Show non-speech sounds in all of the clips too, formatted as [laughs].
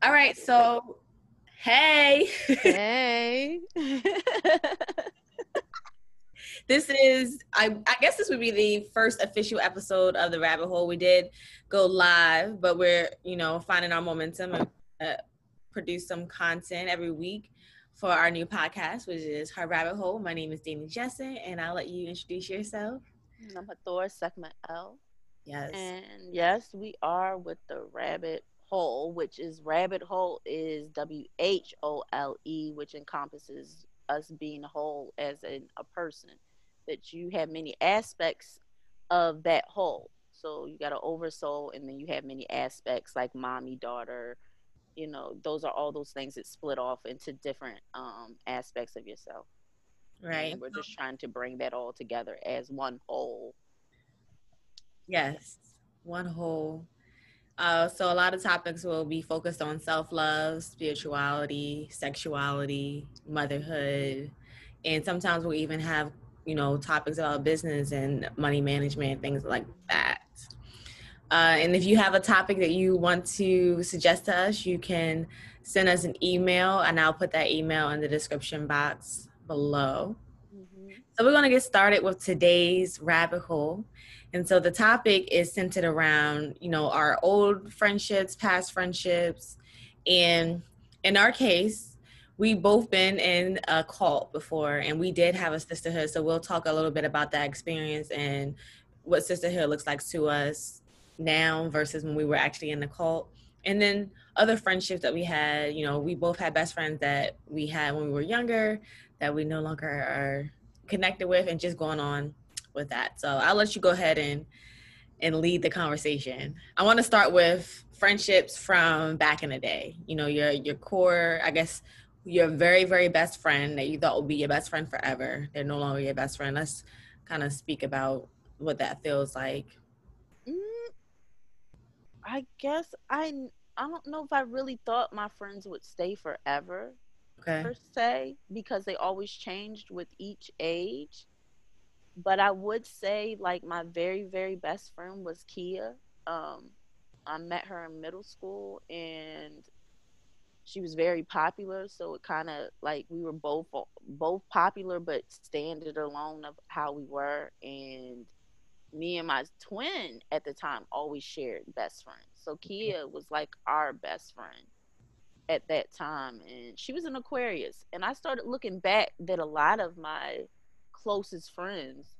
All right, so hey. Hey. [laughs] this is I, I guess this would be the first official episode of the rabbit hole. We did go live, but we're, you know, finding our momentum and uh, produce some content every week for our new podcast, which is Her Rabbit Hole. My name is Danny Jessen, and I'll let you introduce yourself. I'm Hathor Segment L. Yes. And yes, we are with the rabbit hole, which is rabbit hole is W H O L E, which encompasses us being whole as in a person. That you have many aspects of that whole. So you got an oversoul, and then you have many aspects like mommy, daughter. You know, those are all those things that split off into different um, aspects of yourself. Right. And we're just trying to bring that all together as one whole. Yes, one whole. Uh, so a lot of topics will be focused on self-love, spirituality, sexuality, motherhood, and sometimes we'll even have you know topics about business and money management, things like that. Uh, and if you have a topic that you want to suggest to us, you can send us an email, and I'll put that email in the description box below. Mm-hmm. So we're going to get started with today's rabbit hole. And so the topic is centered around, you know, our old friendships, past friendships. And in our case, we both been in a cult before and we did have a sisterhood. So we'll talk a little bit about that experience and what sisterhood looks like to us now versus when we were actually in the cult. And then other friendships that we had, you know, we both had best friends that we had when we were younger that we no longer are connected with and just going on with that. So I'll let you go ahead and and lead the conversation. I want to start with friendships from back in the day. You know, your your core, I guess your very very best friend that you thought would be your best friend forever. They're no longer your best friend. Let's kind of speak about what that feels like. Mm, I guess I I don't know if I really thought my friends would stay forever. Okay. Per se, because they always changed with each age but I would say like my very very best friend was Kia. Um, I met her in middle school and she was very popular, so it kind of like we were both both popular but standing alone of how we were and me and my twin at the time always shared best friends. So Kia was like our best friend at that time and she was an Aquarius and I started looking back that a lot of my closest friends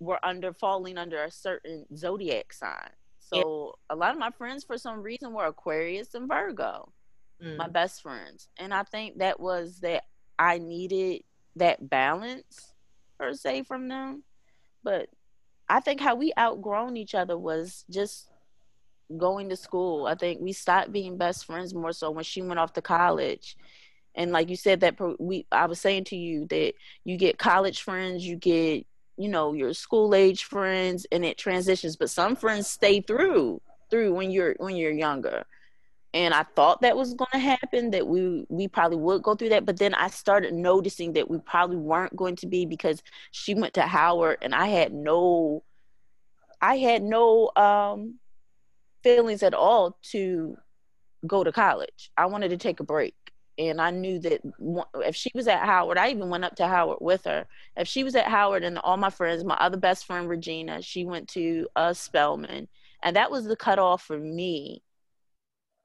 were under falling under a certain zodiac sign. So yeah. a lot of my friends, for some reason, were Aquarius and Virgo, mm. my best friends, and I think that was that I needed that balance per se from them. But I think how we outgrown each other was just going to school. I think we stopped being best friends more so when she went off to college and like you said that we i was saying to you that you get college friends you get you know your school age friends and it transitions. But some friends stay through through when you're when you're younger. And i thought that was going to happen that we we probably would go through that. But then i started noticing that we probably weren't going to be because she went to howard and i had no i had no um feelings at all to go to college. I wanted to take a break and I knew that if she was at Howard, I even went up to Howard with her. If she was at Howard and all my friends, my other best friend Regina, she went to uh, Spelman, and that was the cutoff for me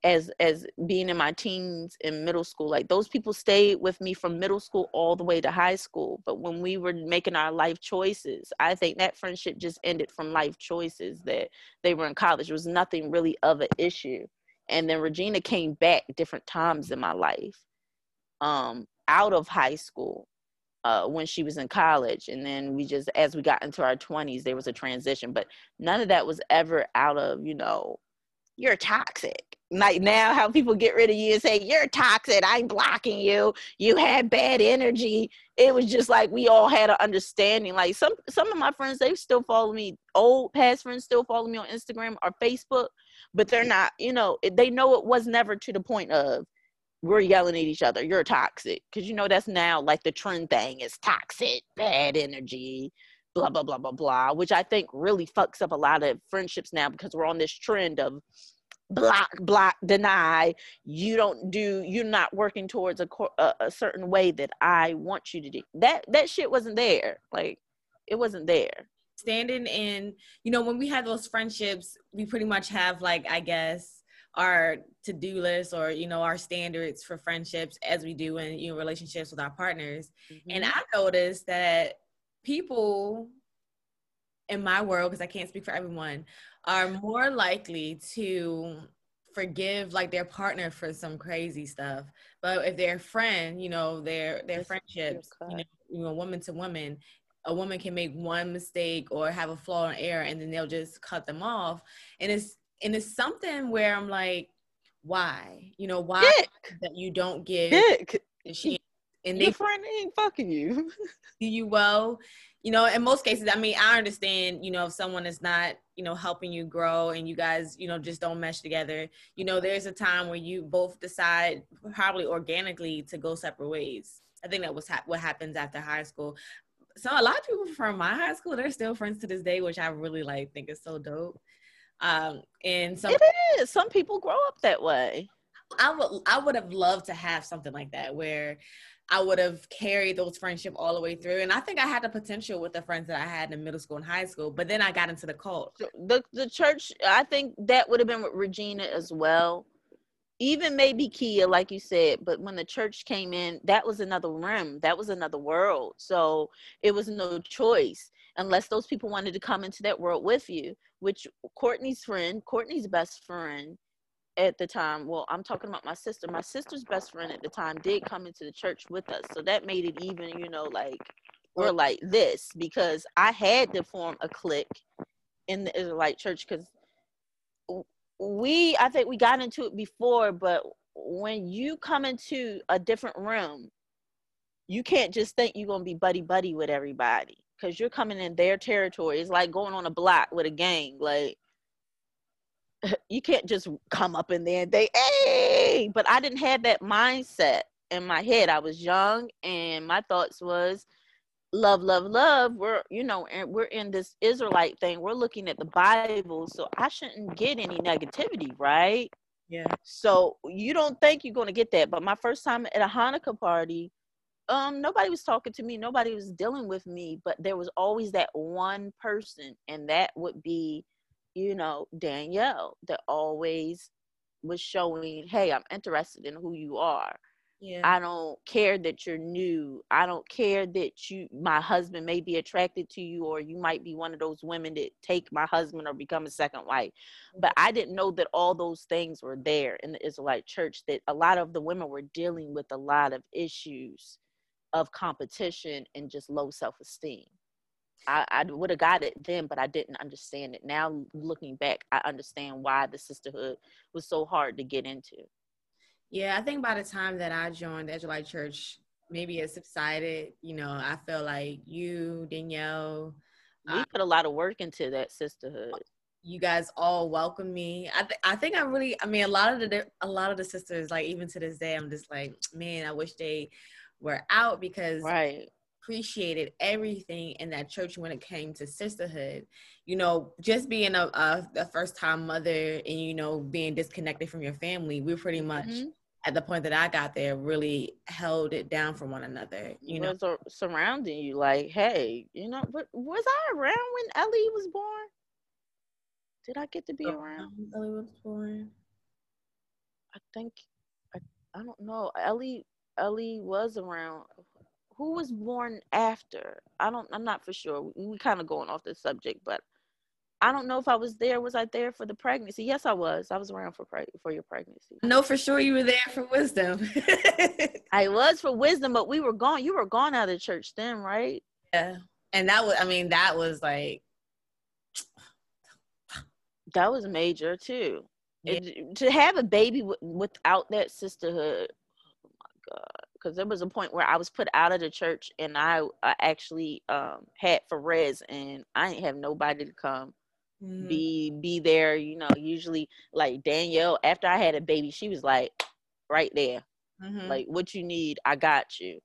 as as being in my teens in middle school. Like those people stayed with me from middle school all the way to high school. But when we were making our life choices, I think that friendship just ended from life choices that they were in college. It was nothing really of an issue and then regina came back different times in my life um out of high school uh, when she was in college. And then we just as we got into our 20s there was a transition but none of that was ever out of you know you're toxic. Like now how people get rid of you and say you're toxic. I'm blocking you. You had bad energy. It was just like we all had an understanding. Like some some of my friends they still follow me. Old past friends still follow me on instagram or facebook but they're not you know they know it was never to the point of we're yelling at each other you're toxic because you know that's now like the trend thing is toxic bad energy blah blah blah blah blah which i think really fucks up a lot of friendships now because we're on this trend of block block deny you don't do you're not working towards a, a, a certain way that i want you to do. That that shit wasn't there like it wasn't there. Standing in you know when we have those friendships we pretty much have like i guess our to-do list or you know our standards for friendships as we do in you know relationships with our partners mm-hmm. and i noticed that people in my world because i can't speak for everyone are more likely to forgive like their partner for some crazy stuff. But if their friend, you know, their their friendships, you know, you know, woman to woman, a woman can make one mistake or have a flaw or error and then they'll just cut them off. And it's and it's something where I'm like, why? You know, why Dick. that you don't give Dick. she and your friend ain't fucking you. [laughs] do you well? You know, in most cases, I mean, I understand, you know, if someone is not you know helping you grow and you guys you know just don't mesh together you know there's a time where you both decide probably organically to go separate ways i think that was ha- what happens after high school so a lot of people from my high school they're still friends to this day which i really like think is so dope um and so it is some people grow up that way i would i would have loved to have something like that where I would have carried those friendship all the way through. And I think I had the potential with the friends that I had in middle school and high school, but then I got into the cult. The the church, I think that would have been with Regina as well. Even maybe Kia, like you said, but when the church came in, that was another realm. That was another world. So it was no choice unless those people wanted to come into that world with you, which Courtney's friend, Courtney's best friend, at the time well i'm talking about my sister. My sister's best friend at the time did come into the church with us. So that made it even you know like we're like this because i had to form a clique in the israelite church because we i think we got into it before but when you come into a different room you can't just think you're going to be buddy buddy with everybody because you're coming in their territory it's like going on a block with a gang like [laughs] you can't just come up in there and they hey! But i didn't have that mindset in my head. I was young and my thoughts was love love love we're you know and we're in this israelite thing we're looking at the bible so i shouldn't get any negativity right? Yeah. So you don't think you're going to get that but my first time at a hanukkah party um nobody was talking to me nobody was dealing with me but there was always that one person and that would be you know, Danielle that always was showing, hey, I'm interested in who you are. Yeah. I don't care that you're new. I don't care that you my husband may be attracted to you or you might be one of those women that take my husband or become a second wife. But I didn't know that all those things were there in the Israelite church that a lot of the women were dealing with a lot of issues of competition and just low self-esteem. I, I would have got it then, but I didn't understand it. Now, looking back, I understand why the sisterhood was so hard to get into. Yeah, I think by the time that I joined the Israelite Church, maybe it subsided. You know, I feel like you, Danielle, we uh, put a lot of work into that sisterhood. You guys all welcome me. I th- I think I really. I mean, a lot of the a lot of the sisters, like even to this day, I'm just like, man, I wish they were out because right appreciated everything in that church when it came to sisterhood. You know, just being a, a, a first time mother and, you know, being disconnected from your family, We're pretty much mm-hmm. at the point that I got there really held it down for one another. You know, surrounding you like, hey, you know, but was I around when Ellie was born? Did I get to be oh, around? Ellie was born. I think I, I don't know. Ellie Ellie was around who was born after? I don't. I'm not for sure. We, we kind of going off the subject, but I don't know if I was there. Was I there for the pregnancy? Yes, I was. I was around for pre- for your pregnancy. No, for sure you were there for wisdom. [laughs] I was for wisdom, but we were gone. You were gone out of the church then, right? Yeah, and that was. I mean, that was like. That was major too. Yeah. It, to have a baby w- without that sisterhood. God because there was a point where I was put out of the church and I, I actually um, had for res and I didn't have nobody to come mm. be be there. You know, usually like Danielle after I had a baby, she was like right there, mm-hmm. like what you need, I got you,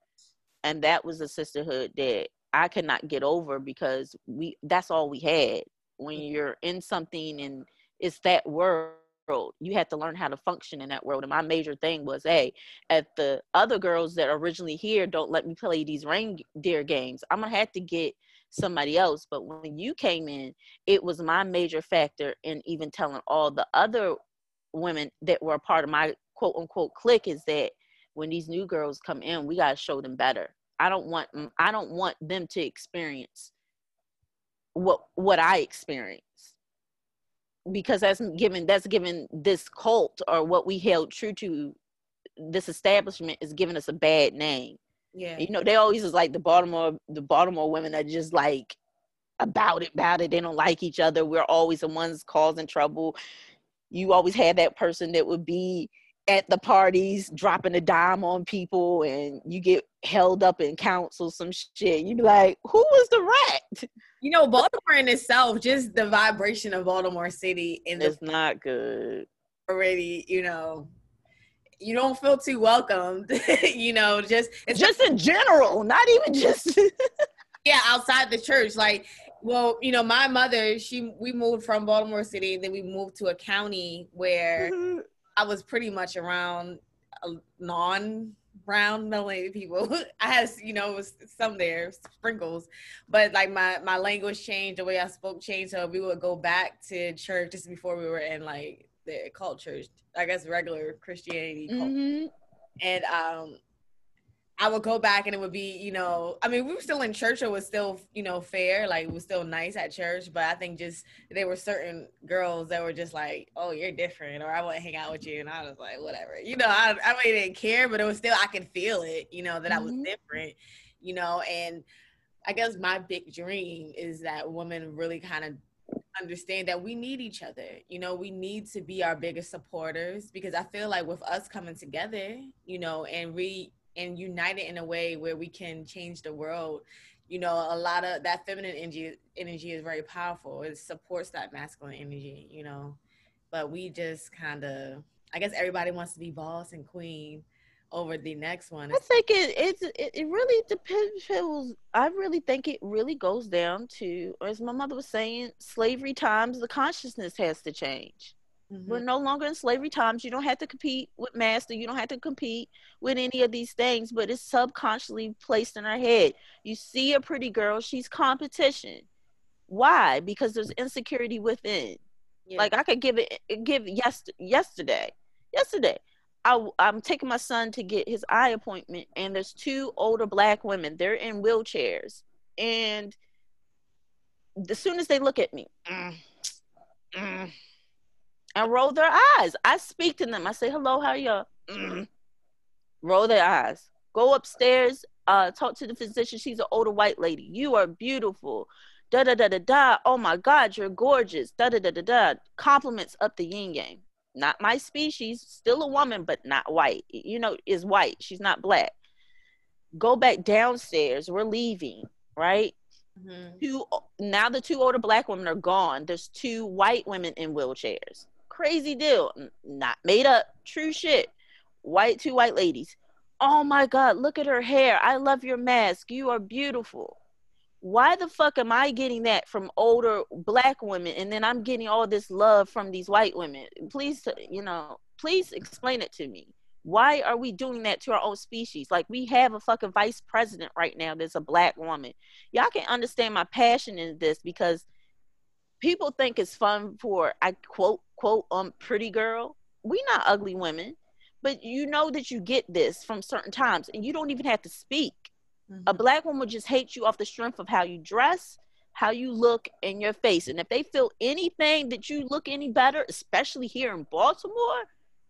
and that was a sisterhood that I could not get over because we that's all we had when mm. you're in something and it's that word world. You had to learn how to function in that world. And my major thing was, hey, if the other girls that are originally here don't let me play these reindeer games, I'm gonna have to get somebody else. But when you came in, it was my major factor in even telling all the other women that were a part of my quote unquote clique is that when these new girls come in, we gotta show them better. I don't want mm, I don't want them to experience what what I experienced because that's given that's given this cult or what we held true to this establishment is giving us a bad name. Yeah. You know, they always is like the Baltimore the Baltimore women are just like about it, about it. They don't like each other. We're always the ones causing trouble. You always had that person that would be at the parties dropping a dime on people and you get held up in council some shit you be like who was the rat you know baltimore in itself just the vibration of baltimore city and it's not good. already you know you don't feel too welcomed [laughs] you know just it's just in general not even just [laughs] yeah outside the church like well you know my mother she we moved from baltimore city and then we moved to a county where mm-hmm. I was pretty much around uh, non brown melanated people. [laughs] I had, you know, some there, sprinkles, but like my my language changed, the way I spoke changed. So we would go back to church just before we were in like the culture, I guess regular Christianity. Mm-hmm. And um, I would go back and it would be, you know, I mean, we were still in church. It was still, you know, fair. Like it was still nice at church. But I think just there were certain girls that were just like, oh, you're different, or I want to hang out with you. And I was like, whatever. You know, I, I really didn't care, but it was still, I could feel it, you know, that mm-hmm. I was mm-hmm. different, you know. And I guess my big dream is that women really kind of understand that we need each other. You know, we need to be our biggest supporters because I feel like with us coming together, you know, and we and united in a way where we can change the world. You know a lot of that feminine energy energy is very powerful. It supports that masculine energy you know. But we just kind of i guess everybody wants to be boss and queen over the next one. I think it it's it really depends i really think it really goes down to as my mother was saying slavery times the consciousness has to change Mm-hmm. We're no longer in slavery times. You don't have to compete with master. You don't have to compete with any of these things, but it's subconsciously placed in our head. You see a pretty girl, she's competition. Why? Because there's insecurity within. Yeah. Like I could give it give yes yesterday. Yesterday, I, I'm taking my son to get his eye appointment, and there's two older black women. They're in wheelchairs, and as soon as they look at me, mm, mm, and roll their eyes. I speak to them. I say, hello, how are you? Mm. Roll their eyes. Go upstairs, uh, talk to the physician. She's an older white lady. You are beautiful. Da da da da da. Oh my God, you're gorgeous. Da da da da da. Compliments up the yin yang. Not my species, still a woman, but not white. You know, is white. She's not black. Go back downstairs. We're leaving, right? Mm-hmm. Two now the two older black women are gone. There's two white women in wheelchairs crazy deal. Not made up. True shit. White, two white ladies. Oh my God, look at her hair. I love your mask. You are beautiful. Why the fuck am I getting that from older black women and then I'm getting all this love from these white women? Please, you know, please explain it to me. Why are we doing that to our own species? Like we have a fucking vice president right now that's a black woman. Y'all can understand my passion in this because people think it's fun for I quote quote um pretty girl. We not ugly women, but you know that you get this from certain times, and you don't even have to speak. Mm-hmm. A black woman just hates you off the strength of how you dress, how you look, and your face. And if they feel anything that you look any better, especially here in Baltimore,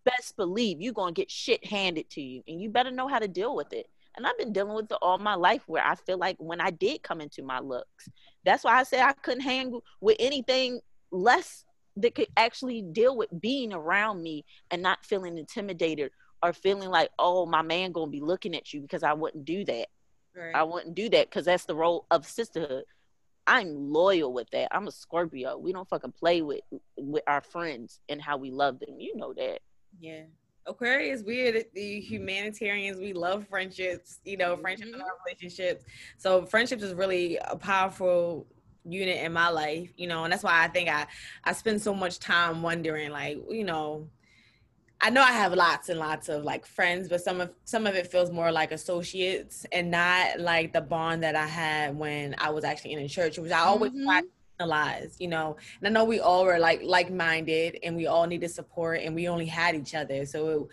best believe you're gonna get shit handed to you, and you better know how to deal with it. And I've been dealing with it all my life where I feel like when I did come into my looks, that's why I said I couldn't hang with anything less that could actually deal with being around me and not feeling intimidated or feeling like, oh, my man gonna be looking at you because I wouldn't do that. Right. I wouldn't do that because that's the role of sisterhood. I'm loyal with that. I'm a Scorpio. We don't fucking play with with our friends and how we love them. You know that. Yeah. Aquarius, we're the humanitarians. We love friendships, you know, friendships mm-hmm. and our relationships. So friendships is really a powerful unit in my life, you know, and that's why I think I I spend so much time wondering, like, you know, I know I have lots and lots of like friends, but some of some of it feels more like associates and not like the bond that I had when I was actually in a church, which I always mm-hmm. try analyze, you know. And I know we all were like like minded and we all needed support and we only had each other. So it,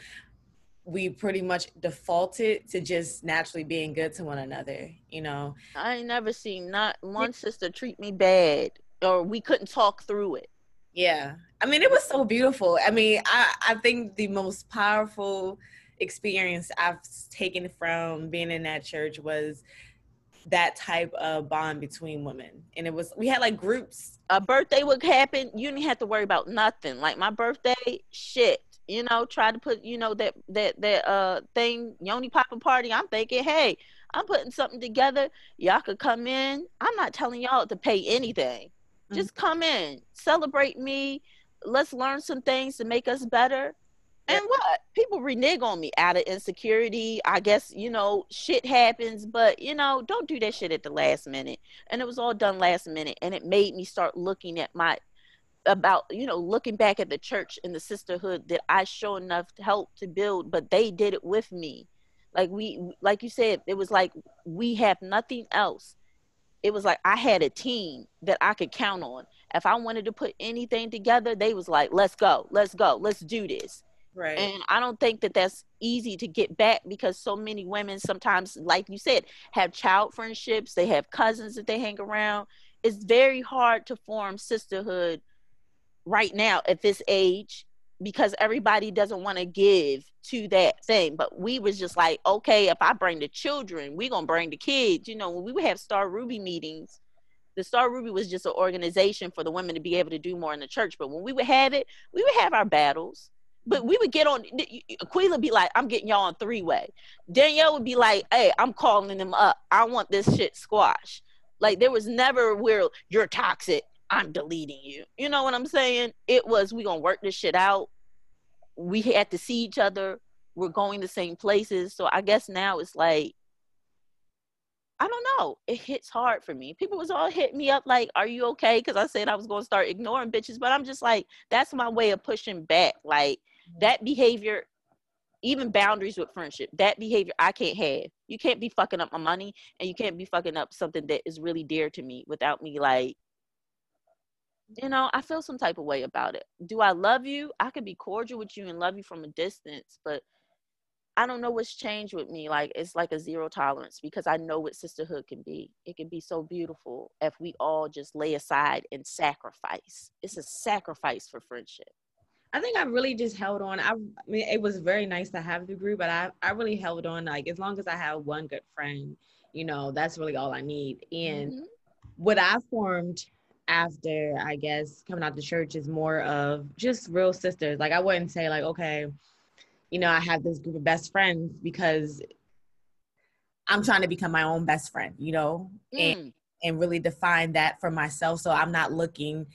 we pretty much defaulted to just naturally being good to one another, you know. I ain't never seen not one sister treat me bad or we couldn't talk through it. Yeah. I mean, it was so beautiful. I mean, I, I think the most powerful experience I've taken from being in that church was that type of bond between women. And it was, we had like groups. A birthday would happen. You didn't have to worry about nothing. Like my birthday, shit you know, try to put, you know, that that that uh thing, Yoni Papa party. I'm thinking, hey, I'm putting something together. Y'all could come in. I'm not telling y'all to pay anything. Mm-hmm. Just come in, celebrate me. Let's learn some things to make us better. And what? People renege on me out of insecurity. I guess, you know, shit happens, but, you know, don't do that shit at the last minute. And it was all done last minute. And it made me start looking at my about you know looking back at the church and the sisterhood that I show enough help to build, but they did it with me. Like we, like you said, it was like we have nothing else. It was like I had a team that I could count on. If I wanted to put anything together, they was like, "Let's go, let's go, let's do this." Right. And I don't think that that's easy to get back because so many women sometimes, like you said, have child friendships. They have cousins that they hang around. It's very hard to form sisterhood right now at this age because everybody doesn't want to give to that thing. But we was just like, okay, if I bring the children, we gonna bring the kids. You know, when we would have Star Ruby meetings, the Star Ruby was just an organization for the women to be able to do more in the church. But when we would have it, we would have our battles. But we would get on. Aquila be like, "I'm getting y'all on three way." Danielle would be like, "Hey, I'm calling them up. I want this shit squashed." Like there was never where you're toxic I'm deleting you. You know what I'm saying? It was we gonna work this shit out. We had to see each other. We're going the same places. So I guess now it's like I don't know. It hits hard for me. People was all hitting me up like, "Are you okay?" Because I said I was gonna start ignoring bitches, but I'm just like, that's my way of pushing back. Like that behavior, even boundaries with friendship, that behavior I can't have. You can't be fucking up my money, and you can't be fucking up something that is really dear to me without me like you know, I feel some type of way about it. Do I love you? I could be cordial with you and love you from a distance, but I don't know what's changed with me. Like it's like a zero tolerance because I know what sisterhood can be. It can be so beautiful if we all just lay aside and sacrifice. It's a sacrifice for friendship. I think I really just held on. I, I mean, it was very nice to have the group, but I, I really held on. Like as long as I have one good friend, you know, that's really all I need. And mm-hmm. what I formed after I guess coming out the church is more of just real sisters. Like I wouldn't say like, okay, you know, I have this group of best friends because I'm trying to become my own best friend, you know, mm. and and really define that for myself. So I'm not looking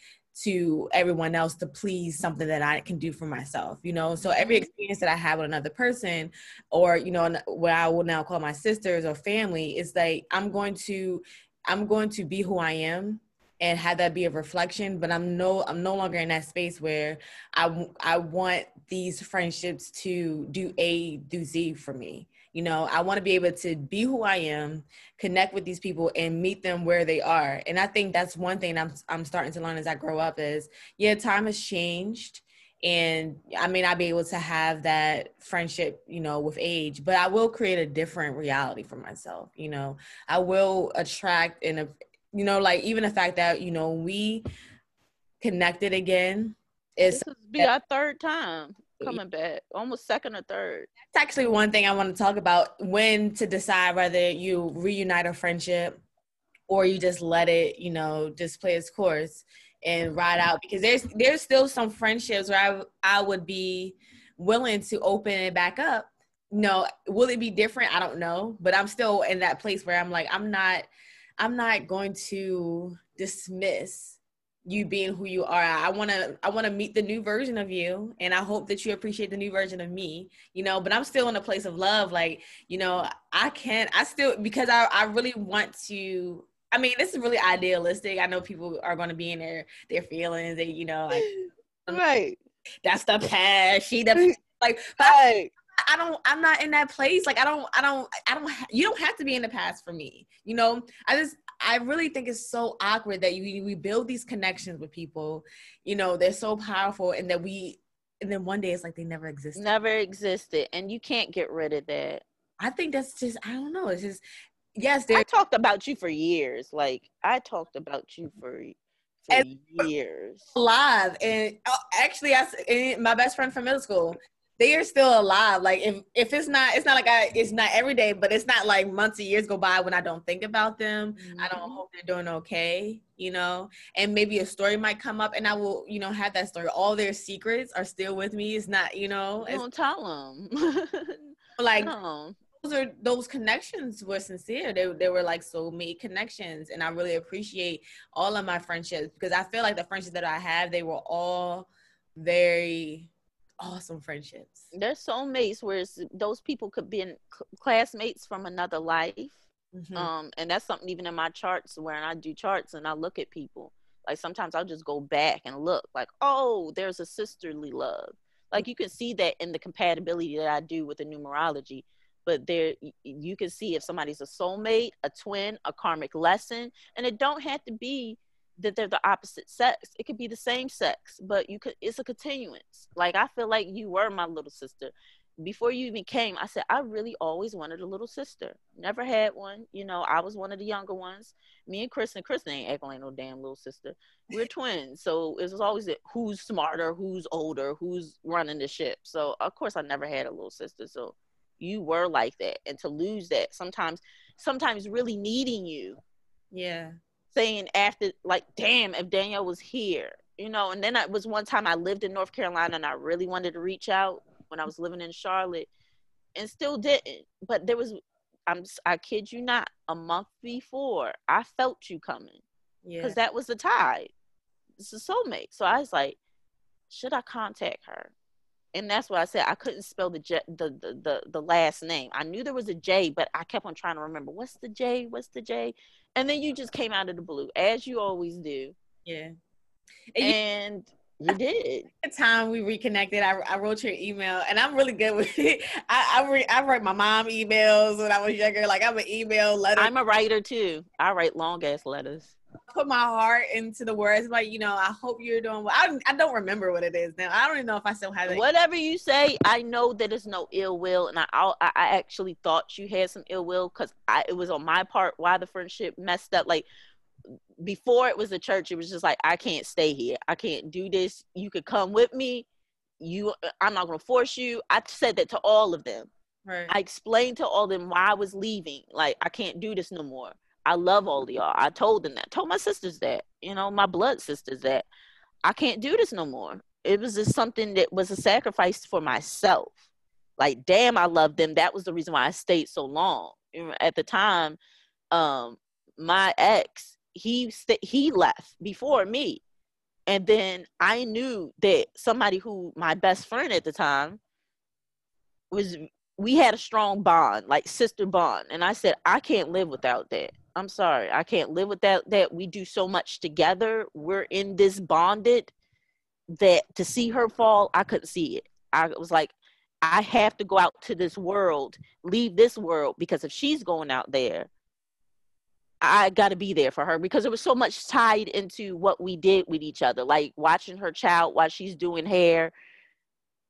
to everyone else to please something that I can do for myself, you know. So every mm-hmm. experience that I have with another person, or you know, what I will now call my sisters or family, is like I'm going to, I'm going to be who I am, and have that be a reflection but i'm no i'm no longer in that space where i i want these friendships to do a do z for me you know i want to be able to be who i am connect with these people and meet them where they are. And i think that's one thing i'm i'm starting to learn as i grow up is yeah time has changed. And I may not be able to have that friendship, you know, with age, but I will create a different reality for myself. You know, I will attract and you know, like even the fact that, you know, we connected again is this be our third time coming back, almost second or third. That's actually one thing I want to talk about when to decide whether you reunite a friendship or you just let it, you know, just play its course and ride out because there's there's still some friendships where I I would be willing to open it back up. No, will it be different? I don't know, but I'm still in that place where I'm like I'm not I'm not going to dismiss you being who you are. I want to I want to meet the new version of you and I hope that you appreciate the new version of me, you know, but I'm still in a place of love like, you know, I can't I still because I I really want to I mean, this is really idealistic. I know people are going to be in their their feelings, and you know, like [laughs] right. That's the past. She the [laughs] like. Right. I don't I'm not in that place. Like I don't I don't I don't you don't have to be in the past for me. You know, I just I really think it's so awkward that you we build these connections with people, you know, they're so powerful and that we and then one day it's like they never existed. Never existed. And you can't get rid of that. I think that's just I don't know. It's just yes, I talked about you for years. Like I talked about you for for years. live and oh, actually, I my best friend from middle school they are still alive. Like if if it's not, it's not like I, it's not every day, but it's not like months or years go by when I don't think about them. Mm-hmm. I don't mm-hmm. hope they're doing okay, you know. And maybe a story might come up, and I will, you know, have that story. All their secrets are still with me. It's not, you know. Don't tell them. [laughs] like no. those are those connections were sincere. They they were like soulmate connections, and I really appreciate all of my friendships because I feel like the friendships that I have, they were all very awesome friendships. They're soulmates, where those people could be in classmates from another life. Mm-hmm. Um, and that's something even in my charts where I do charts and I look at people. Like sometimes I'll just go back and look, like, oh, there's a sisterly love. Like you can see that in the compatibility that I do with the numerology. But there, you can see if somebody's a soulmate, a twin, a karmic lesson, and it don't have to be that they're the opposite sex. It could be the same sex, but you could it's a continuance. Like I feel like you were my little sister. Before you even came, I said I really always wanted a little sister. Never had one. You know, I was one of the younger ones. Me and Kristen, Kristen ain't acting like no damn little sister. We're [laughs] twins, so it was always who's smarter, who's older, who's running the ship. So of course I never had a little sister. So you were like that, and to lose that sometimes, sometimes really needing you. Yeah saying after like damn if danielle was here you know and then it was one time i lived in north carolina and i really wanted to reach out when i was living in charlotte and still didn't but there was i'm i kid you not a month before i felt you coming because yeah. that was the tide. It's a soulmate. So i was like should i contact her and that's why I said I couldn't spell the, J, the, the the the last name. I knew there was a J, but I kept on trying to remember what's the J, what's the J, and then you just came out of the blue as you always do. Yeah. And, and you, you [laughs] did the time we reconnected I, I wrote your email and i'm really good with [laughs] it. I I, re, I write my mom emails when i was younger like i'm an email letter i'm a writer too. I write long ass letters put my heart into the words like you know i hope you're doing well. I, I don't remember what it is now. I don't even know if i still have it. Whatever you say i know that it's no ill will and i i, I actually thought you had some ill will because i it was on my part why the friendship messed up. Like before it was a church it was just like i can't stay here. I can't do this. You could come with me. You i'm not going to force you. I said that to all of them. Right. i explained to all of them why i was leaving. Like i can't do this no more I love all of y'all. I told them that. told my sisters that. You know, my blood sisters that I can't do this no more. It was just something that was a sacrifice for myself. Like, damn, I love them. That was the reason why I stayed so long. At the time, um, my ex, he st- he left before me, and then I knew that somebody who my best friend at the time was. We had a strong bond, like sister bond, and I said I can't live without that. I'm sorry. I can't live with that that we do so much together. We're in this bonded that to see her fall, I couldn't see it. I was like, I have to go out to this world, leave this world because if she's going out there, I got to be there for her because there was so much tied into what we did with each other, like watching her child while she's doing hair,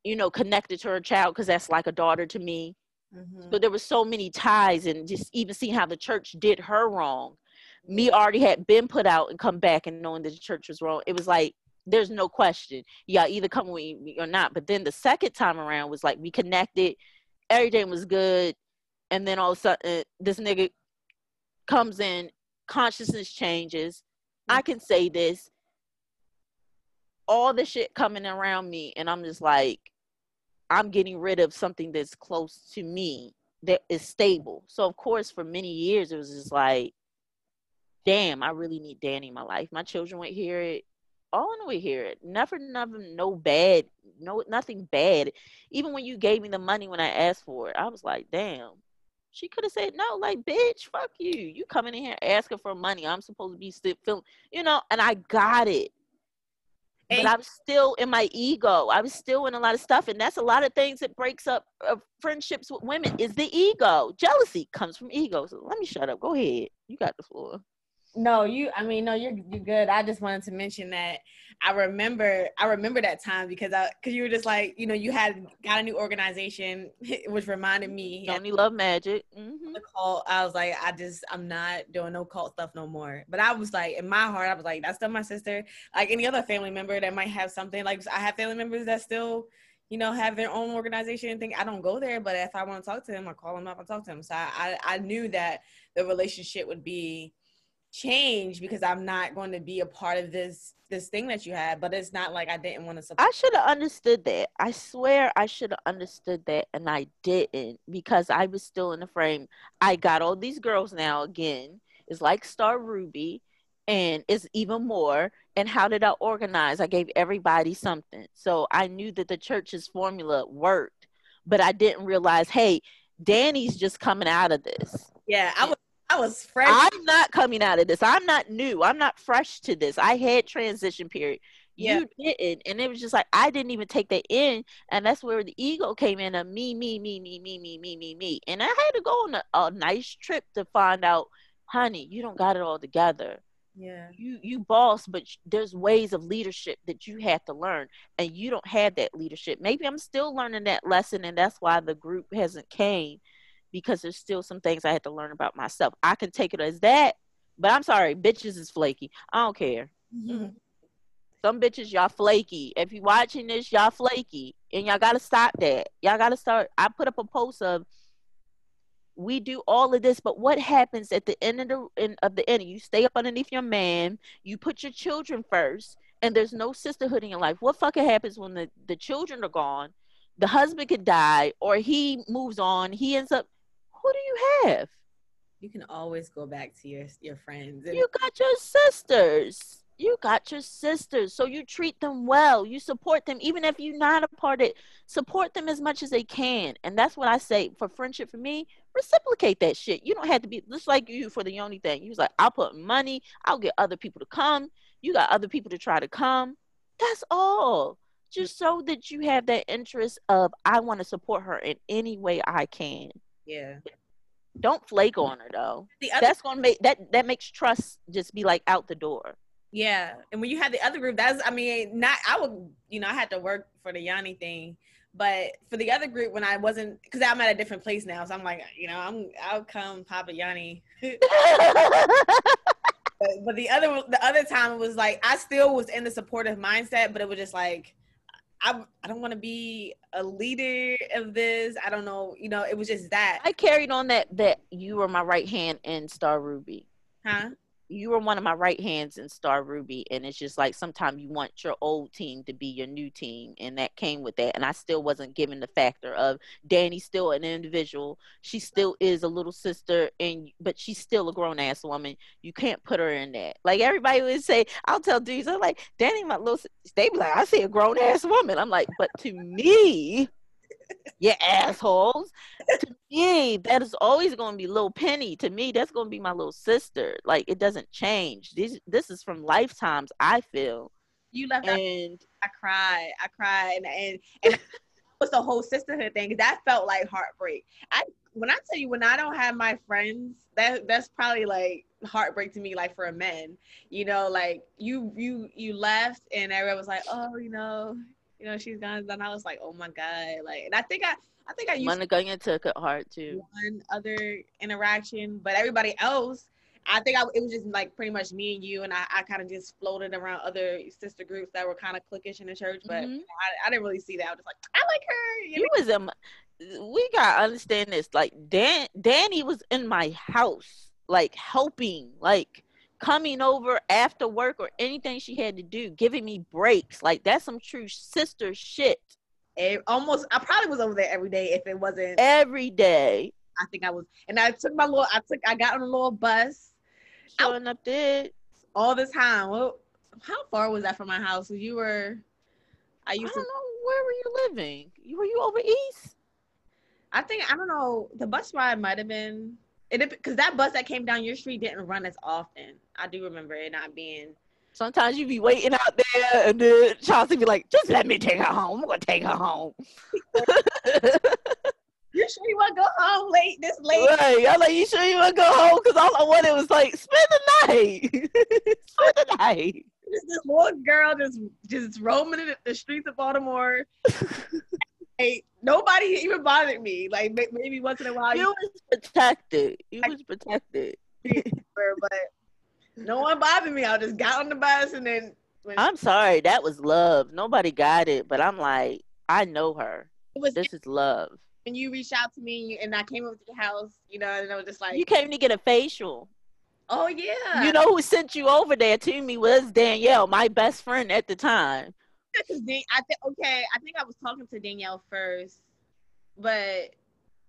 you know, connected to her child because that's like a daughter to me. Mm-hmm. So there were so many ties, and just even seeing how the church did her wrong. Me already had been put out and come back and knowing that the church was wrong. It was like there's no question. Y'all either come with me or not. But then the second time around was like we connected, everything was good, and then all of a sudden this nigga comes in, consciousness changes. I can say this. All the shit coming around me, and I'm just like, I'm getting rid of something that's close to me that is stable. So of course, for many years, it was just like, damn, I really need Danny in my life. My children would hear it. All of them would hear it. Never, never, no bad, no nothing bad. Even when you gave me the money when I asked for it, I was like, damn, She could have said no, like, bitch, fuck you. You coming in here asking for money. I'm supposed to be still feeling, you know, and I got it. And but I'm still in my ego. I was still in a lot of stuff, and that's a lot of things that breaks up uh, friendships with women. Is the ego? Jealousy comes from ego. So let me shut up. Go ahead. You got the floor. No, you. I mean, no, you're you're good. I just wanted to mention that I remember I remember that time because I because you were just like you know you had got a new organization [laughs] which reminded me. Only love magic. Mm-hmm. The cult. I was like I just I'm not doing no cult stuff no more. But I was like in my heart I was like that's still my sister. Like any other family member that might have something. Like I have family members that still you know, have their own organization and think I don't go there, but if I want to talk to him, I call him up and talk to him. So I, I, I knew that the relationship would be change because I'm not going to be a part of this this thing that you had, but it's not like I didn't want to support. I should have understood that. I swear I should have understood that and I didn't because I was still in the frame. I got all these girls now again. It's like Star Ruby and it's even more. And how did I organize? I gave everybody something. So I knew that the church's formula worked, but I didn't realize, hey, Danny's just coming out of this. Yeah, I was I was fresh. I'm not coming out of this. I'm not new. I'm not fresh to this. I had transition period. Yeah. You didn't. And it was just like I didn't even take that in. And that's where the ego came in of me, me, me, me, me, me, me, me, me. And I had to go on a, a nice trip to find out, honey, you don't got it all together. Yeah. You you boss, but there's ways of leadership that you have to learn and you don't have that leadership. Maybe I'm still learning that lesson and that's why the group hasn't came because there's still some things I had to learn about myself. I can take it as that, but I'm sorry, bitches is flaky. I don't care. Mm-hmm. Some bitches, y'all flaky. If you watching this, y'all flaky, and y'all gotta stop that. Y'all gotta start. I put up a post of we do all of this, but what happens at the end of the end of the end? You stay up underneath your man. You put your children first, and there's no sisterhood in your life. What fucking happens when the the children are gone? The husband could die, or he moves on. He ends up who do you have? You can always go back to your your friends. You got your sisters. You got your sisters. So you treat them well. You support them, even if you're not a part of it. Support them as much as they can. And that's what I say for friendship for me. Reciprocate that shit. You don't have to be just like you for the only thing. You was like, I'll put money, I'll get other people to come. You got other people to try to come. That's all just so that you have that interest of I want to support her in any way I can. Yeah. Don't flake on her though. The other, That's gonna make that that makes trust just be like out the door. Yeah, and when you had the other group, that's I mean, not I would you know I had to work for the Yanni thing, but for the other group when I wasn't because I'm at a different place now, so I'm like you know I'm I'll come Papa Yanni. [laughs] but, but the other the other time it was like I still was in the supportive mindset, but it was just like I, I don't want to be a leader of this. I don't know. You know, it was just that. I carried on that that you were my right hand in Star Ruby. Huh? You were one of my right hands in Star Ruby, and it's just like sometimes you want your old team to be your new team, and that came with that. And I still wasn't given the factor of Danny's still an individual. She still is a little sister, and but she's still a grown ass woman. You can't put her in that. Like everybody would say, I'll tell dudes, I'm like Danny, my little. They be like, I see a grown ass woman. I'm like, but to me, you assholes. to me, that is always going to be little Penny. To me, that's going to be my little sister. Like it doesn't change. This this is from lifetimes. I feel. You left and I cried. I cried, and and, was [laughs] the whole sisterhood thing. That felt like heartbreak. I when I tell you when I don't have my friends, that that's probably like heartbreak to me. Like for a man, you know, like you you you left, and everyone was like, oh, you know, you know, she's gone. And I was like, oh my God. Like, and I think I, I think I used Monica took it hard too. One other interaction, but everybody else, I think I, it was just like pretty much me and you, and I, I kind of just floated around other sister groups that were kind of cliquish in the church, but mm-hmm. I, I, didn't really see that. I was just like, I like her. You, was a. We gotta understand this. Like Dan, Danny was in my house, like helping, like coming over after work or anything she had to do, giving me breaks. Like that's some true sister shit. It almost I probably was over there every day if it wasn't every day. I think I was and I took my little I took I got on a little bus. Showing up there all the time. Well how far was that from my house? You were I used I to know where were you living? You were you over east? I think I don't know. The bus ride might have been it because that bus that came down your street didn't run as often. I do remember it not being. Sometimes you be waiting out there, and then Chauncey be like, "Just let me take her home. I'm gonna take her home." [laughs] you sure you want to go home late this late? Right. I'm like, you sure you want to go home? Because all I wanted was like, spend the night. [laughs] spend the night. Just this little girl just just roaming in the streets of Baltimore. hey, [laughs] nobody even bothered me. Like maybe once in a while. You was protected. You was protected. [laughs] but no one bothered me. I just got on the bus and then. I'm sorry, that was love. Nobody got it, but I'm like, I know her. Was, this is love when you reached out to me and I came over to your house, you know, and I was just like, you came to get a facial. Oh yeah. You know who sent you over there to me was Danielle, my best friend at the time. I think okay, I think I was talking to Danielle first, but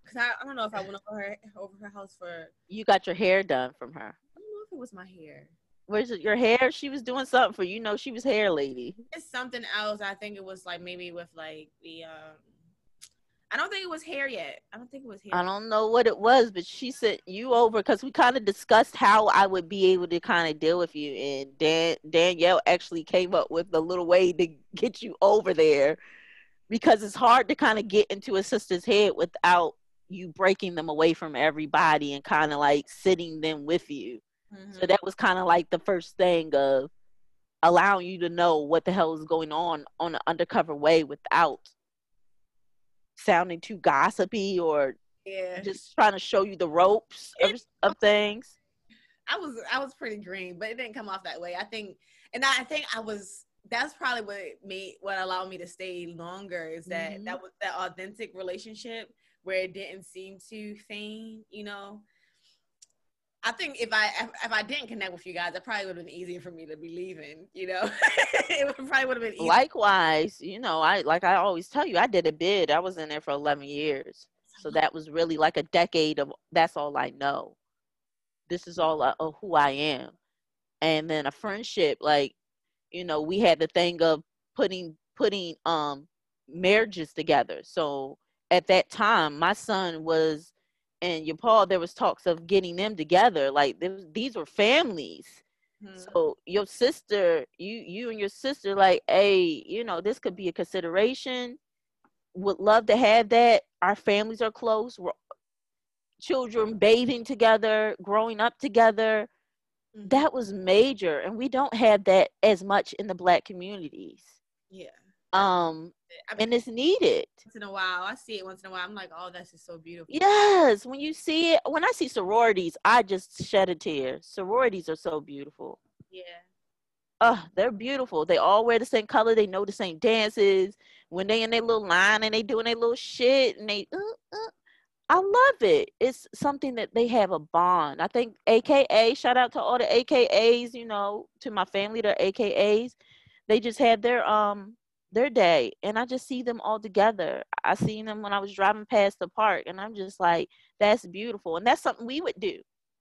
because I, I don't know if I went over her over her house for. You got your hair done from her. I don't know if it was my hair. Where's it, your hair? She was doing something for you. Know she was hair lady. It's something else. I think it was like maybe with like the um I don't think it was hair yet. I don't think it was hair. I don't know what it was, but she sent you over because we kind of discussed how I would be able to kind of deal with you, and Dan Danielle actually came up with a little way to get you over there because it's hard to kind of get into a sister's head without you breaking them away from everybody and kind of like sitting them with you. Mm-hmm. So that was kind of like the first thing of allowing you to know what the hell is going on on an undercover way without sounding too gossipy or yeah. just trying to show you the ropes of, of things. I was I was pretty green, but it didn't come off that way. I think, and I think I was. That's probably what made what allowed me to stay longer is that mm-hmm. that was that authentic relationship where it didn't seem to feign. You know, I think if I if I didn't connect with you guys, it probably would have been easier for me to be leaving. You know, [laughs] it probably would have been. Easier. Likewise, you know, I like I always tell you, I did a bid. I was in there for eleven years, so that was really like a decade of. That's all I know. This is all of who I am, and then a friendship. Like, you know, we had the thing of putting putting um marriages together. So at that time, my son was and your Paul, there was talks of getting them together. Like was, these were families. Hmm. So your sister, you you and your sister, like, hey, you know, this could be a consideration. Would love to have that. Our families are close. We're children bathing together, growing up together. Mm-hmm. That was major, and we don't have that as much in the black communities. Yeah. Um, I mean, and it's needed. Once in a while, I see it once in a while. I'm like, oh, that's just so beautiful. Yes, when you see it, when I see sororities, I just shed a tear. Sororities are so beautiful. Yeah. Oh, they're beautiful. They all wear the same color. They know the same dances. When they in their little line and they doing their little shit and they, uh, uh, I love it. It's something that they have a bond. I think AKA, shout out to all the AKAs, you know, to my family, they're AKAs. They just had their um their day and I just see them all together. I seen them when I was driving past the park and I'm just like, that's beautiful. And that's something we would do.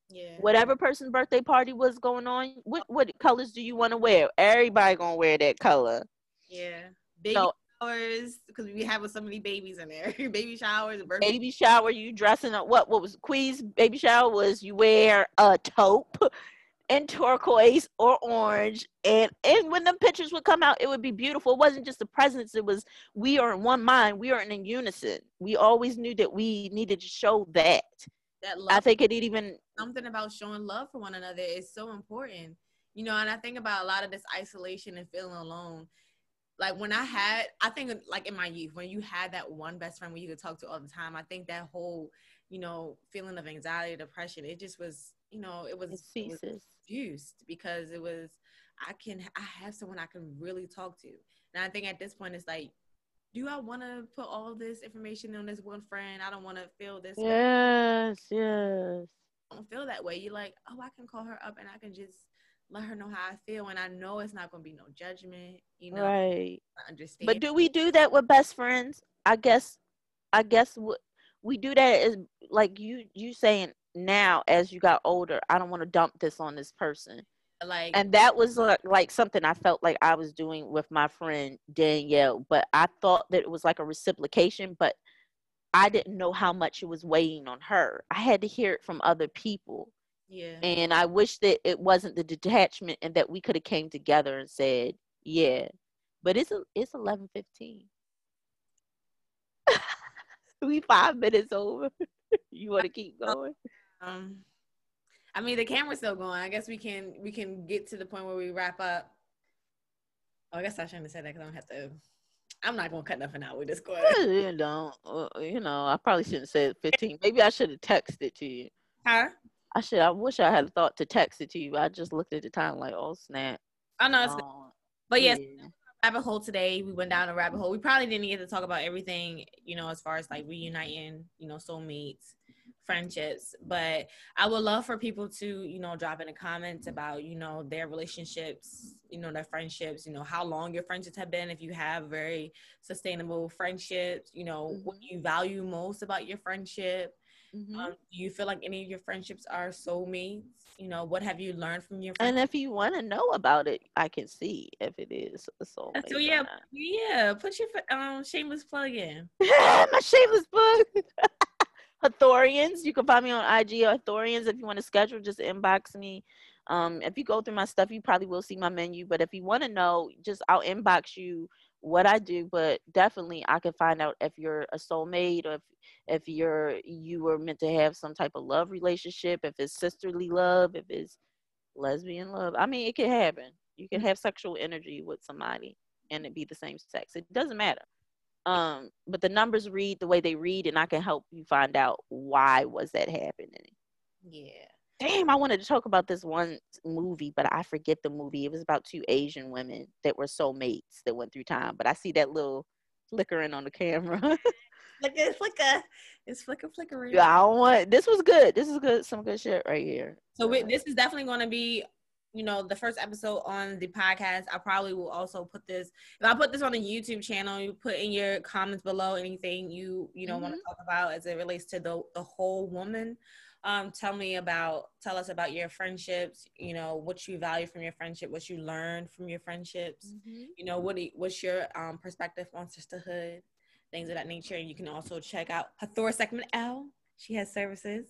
Yeah. Whatever person's birthday party was going on, what what colors do you want to wear? Everybody gonna wear that color. Yeah. Baby so, showers because we have so many babies in there. [laughs] baby showers, birthday. baby shower. You dressing up? What? What was Quee's baby shower? Was you wear a taupe? And turquoise or orange and and when the pictures would come out it would be beautiful. It wasn't just the presence it was we are in one mind we are in unison. We always knew that we needed to show that. That love, i think it even something about showing love for one another is so important. You know and i think about a lot of this isolation and feeling alone. Like when i had i think like in my youth when you had that one best friend where you could talk to all the time i think that whole you know feeling of anxiety depression it just was you know it was, it ceases. Reduced because it was I can I have someone I can really talk to. And I think at this point it's like, do I want to put all this information on this one friend? I don't want to feel this. Yes, way. yes. I don't feel that way. You're like, oh, I can call her up and I can just let her know how I feel, and I know it's not going to be no judgment. You know, right? I understand. But do we do that with best friends? I guess, I guess what we do that is like you you saying now as you got older i don't want to dump this on this person like and that was like, like something i felt like i was doing with my friend danielle but i thought that it was like a reciprocation but I didn't know how much it was weighing on her. I had to hear it from other people. Yeah. And I wish that it wasn't the detachment and that we could have came together and said, yeah. But it's it's eleven fifteen. [laughs] we five minutes over. [laughs] you want to keep [laughs] going? Um, I mean the camera's still going. I guess we can we can get to the point where we wrap up. Oh, I guess I shouldn't have said that because I don't have to. I'm not gonna cut nothing out with this question. You don't. Uh, you know, I probably shouldn't say 15. Maybe I should have texted to you. Huh? I should. I wish I had thought to text it to you. I just looked at the time like, oh snap. Oh no, um, but yes, yeah. rabbit hole today. We went down a rabbit hole. We probably didn't get to talk about everything, you know, as far as like reuniting, you know, soulmates friendships but i would love for people to you know drop in the comments about you know their relationships you know their friendships you know how long your friendships have been if you have very sustainable friendships you know mm-hmm. what you value most about your friendship mm-hmm. um, do you feel like any of your friendships are soulmates you know what have you learned from your friends? and if you want to know about it i can see if it is a soulmate so yeah yeah put your um shameless plug in [laughs] my shameless plug [laughs] Hathorians. You can find me on IG Hathorians. If you want to schedule, just inbox me. Um, if you go through my stuff, you probably will see my menu. But if you want to know, just I'll inbox you what I do. But definitely, I can find out if you're a soulmate or if if you're you were meant to have some type of love relationship. If it's sisterly love, if it's lesbian love. I mean, it can happen. You can have sexual energy with somebody and it be the same sex. It doesn't matter. Um, but the numbers read the way they read, and I can help you find out why was that happening. Yeah. Damn, I wanted to talk about this one movie, but I forget the movie. It was about two Asian women that were soulmates that went through time. But I see that little flickering on the camera. [laughs] Like it's flicker. It's flicker flickering. Yeah, I want. This was good. This is good. Some good shit right here. So we, this is definitely going to be you know the first episode on the podcast i probably will also put this if i put this on the youtube channel you put in your comments below anything you you know mm-hmm. want to talk about as it relates to the the whole woman um, tell me about tell us about your friendships you know what you value from your friendship what you learned from your friendships mm-hmm. you know what what's your um, perspective on sisterhood things of that nature and you can also check out hathor segment l she has services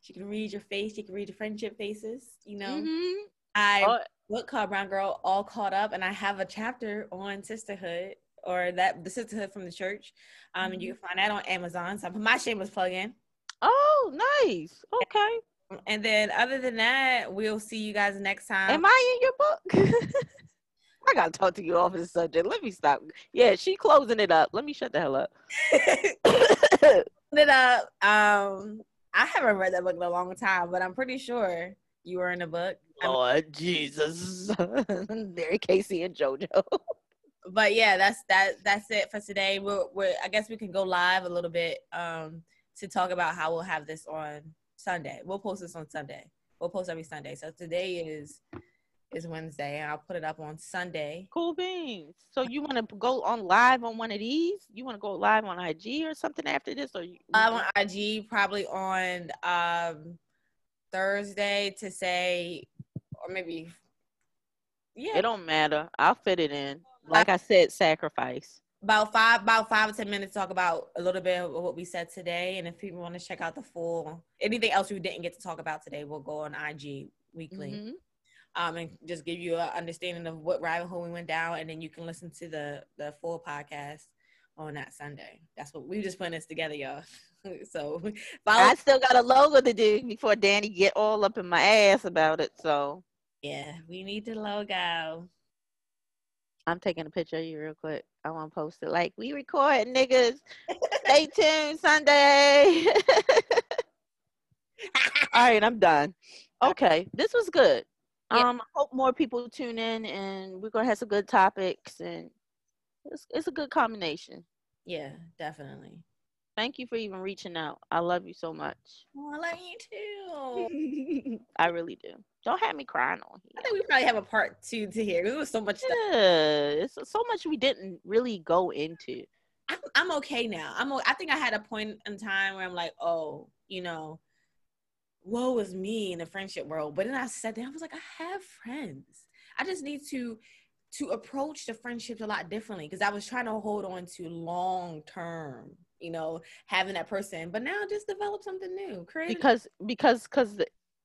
she can read your face she can read your friendship faces you know mm-hmm. I oh. book called Brown Girl All Caught Up, and I have a chapter on sisterhood or that the sisterhood from the church. Um, mm-hmm. and you mm-hmm. can find that on Amazon. So I put my shameless plug in. Oh, nice. Okay. And then other than that, we'll see you guys next time. Am I in your book? [laughs] I gotta talk to you off the subject. Let me stop. Yeah, she closing it up. Let me shut the hell up. [coughs] it up. Um, I haven't read that book in a long time, but I'm pretty sure you were in a book. Lord Jesus, [laughs] Mary Casey and JoJo. [laughs] but yeah, that's that. That's it for today. We're, we're I guess we can go live a little bit um, to talk about how we'll have this on Sunday. We'll post this on Sunday. We'll post every Sunday. So today is is Wednesday, and I'll put it up on Sunday. Cool beans. So you want to go on live on one of these? You want to go live on IG or something after this, or you? Live on IG, probably on um, Thursday to say or maybe yeah. It don't matter. I'll fit it in. Like I said, sacrifice. About five, about five or ten minutes. Talk about a little bit of what we said today, and if people want to check out the full anything else we didn't get to talk about today, we'll go on IG weekly, mm-hmm. um, and just give you an understanding of what rabbit hole we went down, and then you can listen to the the full podcast on that Sunday. That's what we just putting this together, y'all. [laughs] so I still got a logo to do before Danny get all up in my ass about it. So yeah, we need the logo. I'm taking a picture of you real quick. I want to post it. Like we record, niggas. Stay [laughs] tuned Sunday. [laughs] All right, I'm done. Okay, this was good. Yeah. Um, I hope more people tune in, and we're gonna have some good topics, and it's it's a good combination. Yeah, definitely. Thank you for even reaching out. I love you so much. Oh, I love you too. [laughs] I really do. Don't have me crying on here. I think we probably have a part two to hear. There was so much yeah, stuff. It's so much we didn't really go into. I'm, I'm okay now. I'm. I think I had a point in time where I'm like, oh, you know, woe is me in the friendship world. But then I said that I was like, I have friends. I just need to to approach the friendships a lot differently because I was trying to hold on to long term you know, having that person. But now just develop something new. Create because because because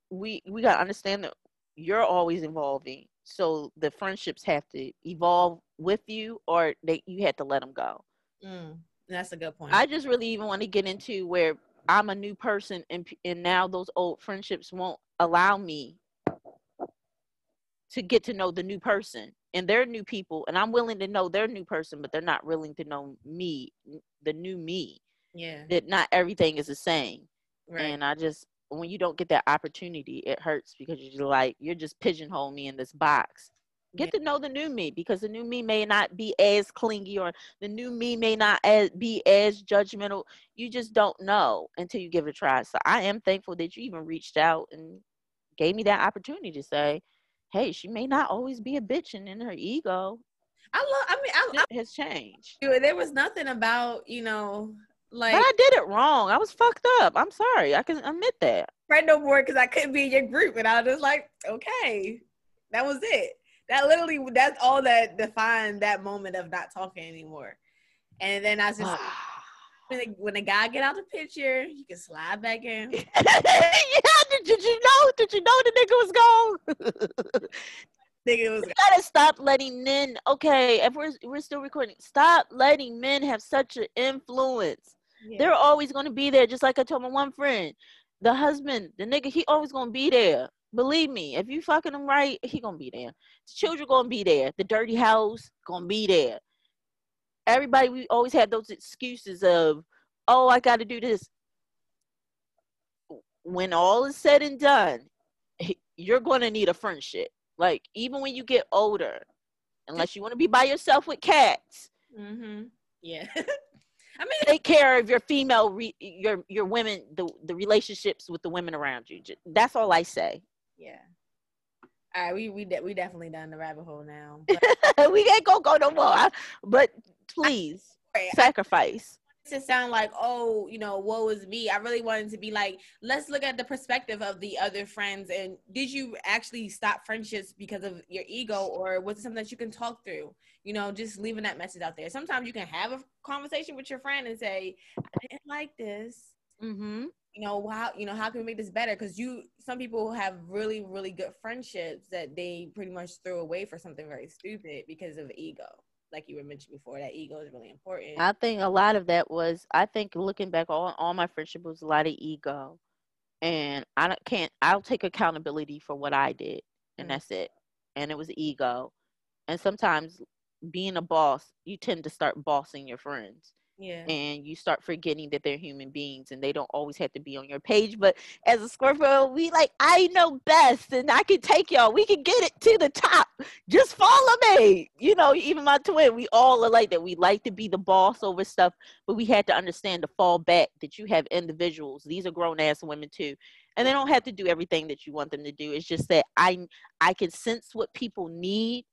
we we gotta understand that you're always evolving. So the friendships have to evolve with you, or they you had to let them go. Mm, that's a good point. I just really even want to get into where I'm a new person, and and now those old friendships won't allow me to get to know the new person and they're new people and i'm willing to know their new person but they're not willing to know me the new me yeah. that not everything is the same. Right. and i just when you don't get that opportunity it hurts because you're like you're just pigeonholing me in this box. Get yeah. to know the new me because the new me may not be as clingy or the new me may not as, be as judgmental. You just don't know until you give it a try. So i am thankful that you even reached out and gave me that opportunity to say hey, she may not always be a bitch and in her ego. I love. I mean, I, it has changed. There was nothing about you know like. But I did it wrong. I was fucked up. I'm sorry. I can admit that. Friend no more because I couldn't be in your group, and I was just like, okay, that was it. That literally, that's all that defined that moment of not talking anymore. And then I just. [sighs] when the guy get out the picture, you can slide back in. [laughs] yeah, did, did you know? Did you know the nigga was gone? [laughs] nigga was. You gotta stop letting men. Okay, if we're we're still recording, stop letting men have such an influence. Yeah. They're always gonna be there. Just like I told my one friend, the husband, the nigga, he always gonna be there. Believe me, if you fucking him right, he gonna be there. The children gonna be there. The dirty house gonna be there everybody we always had those excuses of oh i got to do this when all is said and done you're going to need a friendship like even when you get older unless you want to be by yourself with cats mm-hmm. yeah [laughs] I mean, take care of your female, re- your your women, the the relationships with the women around you. That's all I say. Yeah. All right, we we de- we definitely down the rabbit hole now. [laughs] we ain't gonna go no more. But please I, sacrifice. To sound like, oh, you know, woe is me. I really wanted to be like, let's look at the perspective of the other friends. And did you actually stop friendships because of your ego, or was it something that you can talk through? You know, just leaving that message out there. Sometimes you can have a conversation with your friend and say, I didn't like this. Mm-hmm you know how you know how can we make this better because you some people have really really good friendships that they pretty much throw away for something very stupid because of ego like you were mentioned before that ego is really important. I think a lot of that was i think looking back all, all my friendship was a lot of ego. And i can't i'll take accountability for what i did and mm-hmm. that's it. And it was ego. And sometimes being a boss you tend to start bossing your friends yeah. And you start forgetting that they're human beings and they don't always have to be on your page. But as a Scorpio, we like, I know best and I can take y'all. We can get it to the top. Just follow me. You know, even my twin, we all are like that. We like to be the boss over stuff, but we had to understand to fall back that you have individuals. These are grown ass women too. And they don't have to do everything that you want them to do. It's just that I I can sense what people need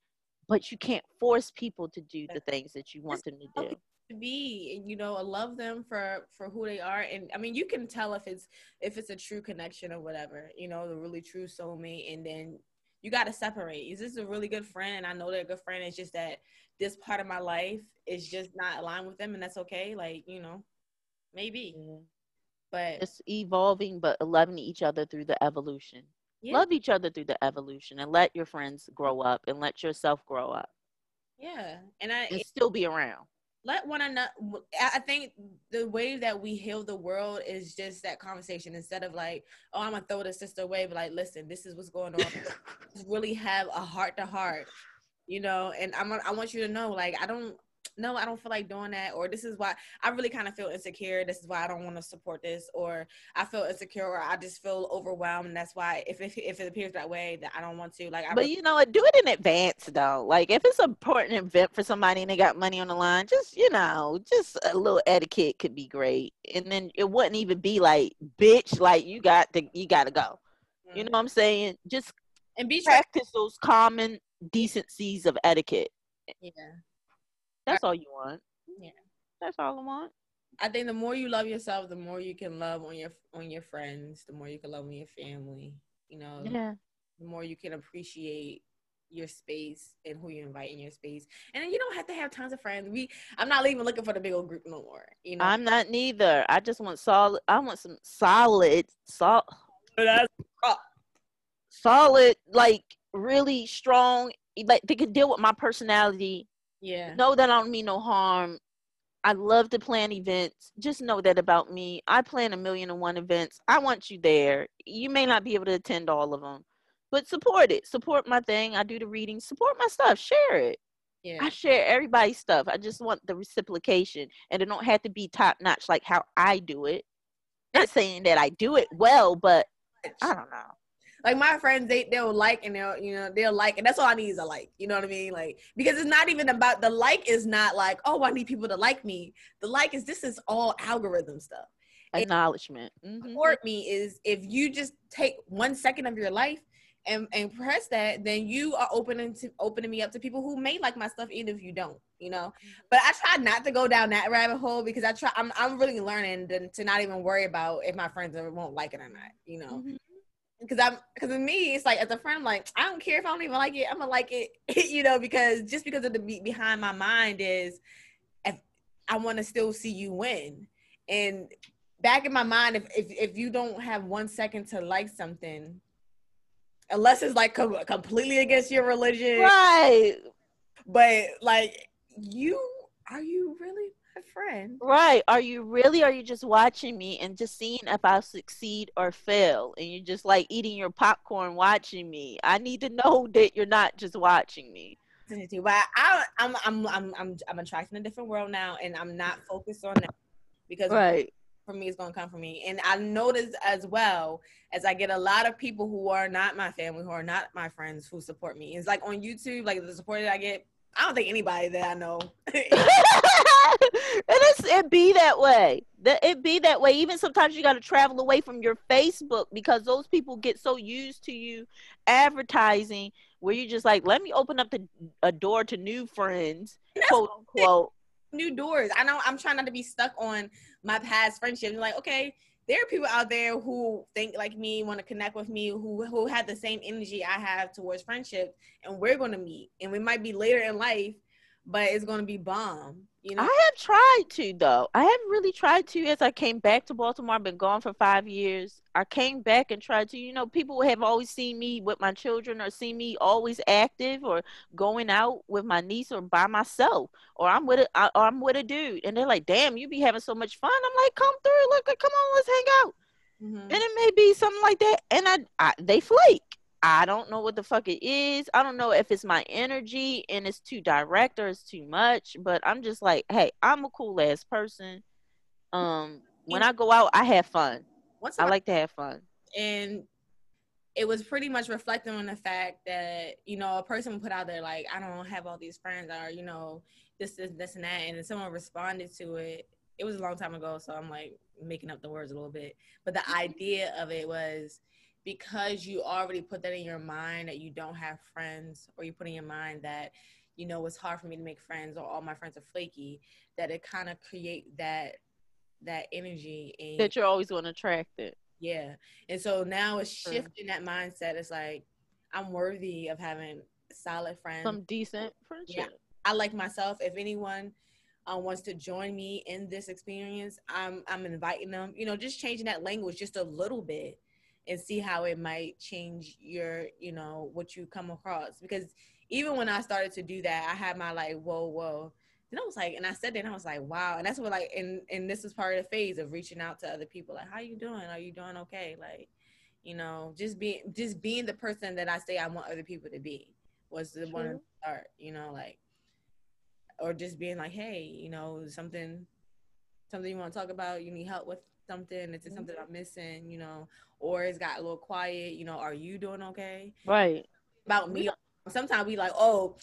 but you can't force people to do the things that you want them to do to be and you know love them for for who they are. And i mean you can tell if it's if it's a true connection or whatever you know the really true soulmate. And then you got to separate. Is this a really good friend? And i know they're a good friend. It's just that this part of my life is just not aligned with them and that's okay. Like you know maybe. Yeah. but it's evolving but loving each other through the evolution. Yeah. love each other through the evolution and let your friends grow up and let yourself grow up. Yeah. And i and still be around let one another i think the way that we heal the world is just that conversation instead of like oh i'm gonna throw the sister away but like listen this is what's going on. [laughs] Really have a heart to heart you know and i'm i want you to know like i don't no, I don't feel like doing that, or this is why I really kind of feel insecure. This is why I don't want to support this, or I feel insecure, or I just feel overwhelmed. And that's why if it, if it appears that way, that I don't want to. Like, I but you know, do it in advance though. Like, if it's an important event for somebody and they got money on the line, just you know, just a little etiquette could be great, and then it wouldn't even be like, bitch, like you got to you got to go. Mm-hmm. You know what I'm saying? Just and be practice those common decencies of etiquette. Yeah. That's all you want. Yeah. That's all I want. I think the more you love yourself, the more you can love on your on your friends, the more you can love on your family. You know, yeah. The more you can appreciate your space and who you invite in your space. And then you don't have to have tons of friends. We I'm not even looking for the big old group no more. You know, I'm not neither. I just want solid I want some solid salt solid, like really strong, like they can deal with my personality. Yeah. Know that I don't mean no harm. I love to plan events. Just know that about me. I plan a million and one events. I want you there. You may not be able to attend all of them, but support it. Support my thing. I do the reading. Support my stuff. Share it. Yeah. I share everybody's stuff. I just want the reciprocation, and it don't have to be top notch like how I do it. Not saying that I do it well, but I don't know like my friends they they'll like and they'll you know they'll like and that's all I need is a like you know what I mean? Like because it's not even about the like is not like oh I need people to like me. The like is this is all algorithm stuff. Acknowledgement. Mm-hmm. support me is if you just take one second of your life and and press that then you are opening to opening me up to people who may like my stuff even if you don't you know? Mm-hmm. but i try not to go down that rabbit hole because i try i'm, I'm really learning to, to not even worry about if my friends won't like it or not you know? Mm-hmm because I'm because of me, it's like as a friend, I'm like I don't care if I don't even like it, I'm gonna like it, [laughs] you know, because just because of the beat behind my mind is, if I want to still see you win, and back in my mind, if if if you don't have one second to like something, unless it's like com- completely against your religion, right? But like you, are you really friend. Right. Are you really are you just watching me and just seeing if I succeed or fail? And you're just like eating your popcorn watching me. I need to know that you're not just watching me. But I, I'm I'm I'm I'm I'm attracting a different world now and I'm not focused on that because right. for me it's gonna come for me. And I notice as well as I get a lot of people who are not my family, who are not my friends who support me. It's like on YouTube, like the support that I get I don't think anybody that I know. [laughs] [laughs] it is it be that way. That it be that way. Even sometimes you got to travel away from your Facebook because those people get so used to you advertising where you just like, let me open up the a door to new friends, quote unquote. New doors. I know I'm trying not to be stuck on my past friendships. Like, okay, there are people out there who think like me, want to connect with me, who who have the same energy I have towards friendship, and we're gonna meet, and we might be later in life, but it's gonna be bomb. You know, I have tried to though. I haven't really tried to. As I came back to Baltimore, I've been gone for five years. I came back and tried to. You know, people have always seen me with my children, or seen me always active, or going out with my niece, or by myself, or I'm with a, or I'm with a dude, and they're like, "Damn, you be having so much fun." I'm like, "Come through, look, come on, let's hang out." Mm-hmm. And it may be something like that, and I, I they flake. I don't know what the fuck it is. I don't know if it's my energy and it's too direct or it's too much, but I'm just like, hey, I'm a cool ass person. Um, when I go out, I have fun. Once I like to have fun. And it was pretty much reflecting on the fact that, you know, a person put out there like, I don't have all these friends or, you know, this, this, this and that. And then someone responded to it. It was a long time ago, so I'm like making up the words a little bit. But the [laughs] idea of it was because you already put that in your mind that you don't have friends or you put in your mind that you know it's hard for me to make friends or all my friends are flaky that it kind of create that that energy and that you're always going to attract it. Yeah. And so now it's shifting that mindset. It's like i'm worthy of having solid friends. Some decent friendship. Yeah. i like myself. If anyone uh, wants to join me in this experience i'm i'm inviting them you know just changing that language just a little bit and see how it might change your, you know, what you come across. Because even when I started to do that, I had my like, whoa, whoa. Then I was like, and I said that, and I was like, wow. And that's what like, and and this is part of the phase of reaching out to other people. Like, how you doing? Are you doing okay? Like, you know, just being just being the person that I say I want other people to be was the True. one to start. You know, like, or just being like, hey, you know, something, something you want to talk about, you need help with something, is it something I'm mm-hmm. missing, you know, or it's got a little quiet, you know, are you doing okay? Right. About me. Sometimes we like, oh,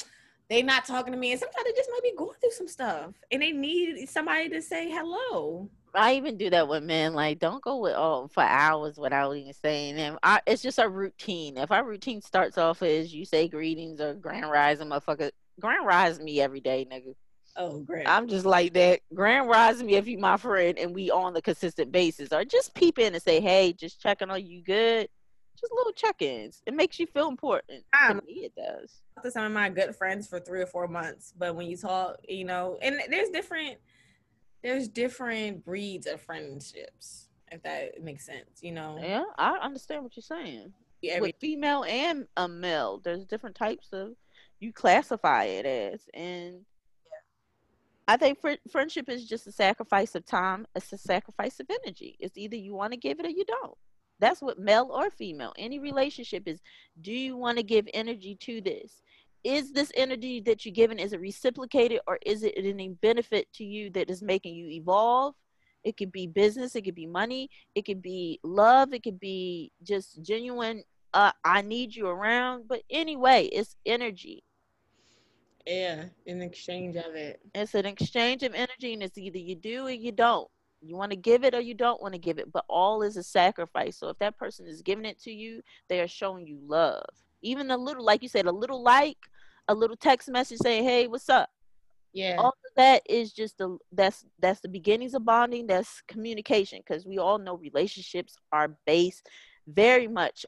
they not talking to me, and sometimes they just might be going through some stuff, and they need somebody to say hello. I even do that with men. Like, don't go with oh for hours without even saying them. I, it's just a routine. If our routine starts off as you say greetings or grand rising, motherfucker, grand rise me every day, nigga. Oh, great. I'm just like that. Grand rise me if you my friend and we on the consistent basis. Or just peep in and say, hey, just checking on you good. just little check-ins. It makes you feel important. Um, to me, it does. To some of my good friends for three or four months, but when you talk, you know, and there's different, there's different breeds of friendships. If that makes sense, you know. Yeah, I understand what you're saying. Yeah, With female and a male, there's different types of you classify it as, and I think fr- friendship is just a sacrifice of time. It's a sacrifice of energy. It's either you want to give it or you don't. That's what male or female. Any relationship is do you want to give energy to this? Is this energy that you're giving is it reciprocated or is it any benefit to you that is making you evolve? It could be business, it could be money, it could be love, it could be just genuine uh, I need you around. But anyway, it's energy. Yeah, in exchange of it. It's an exchange of energy, and it's either you do or you don't. You want to give it or you don't want to give it, but all is a sacrifice. So if that person is giving it to you, they are showing you love. Even a little, like you said, a little like, a little text message saying, "Hey, what's up?" Yeah. All of that is just the that's that's the beginnings of bonding. That's communication because we all know relationships are based very much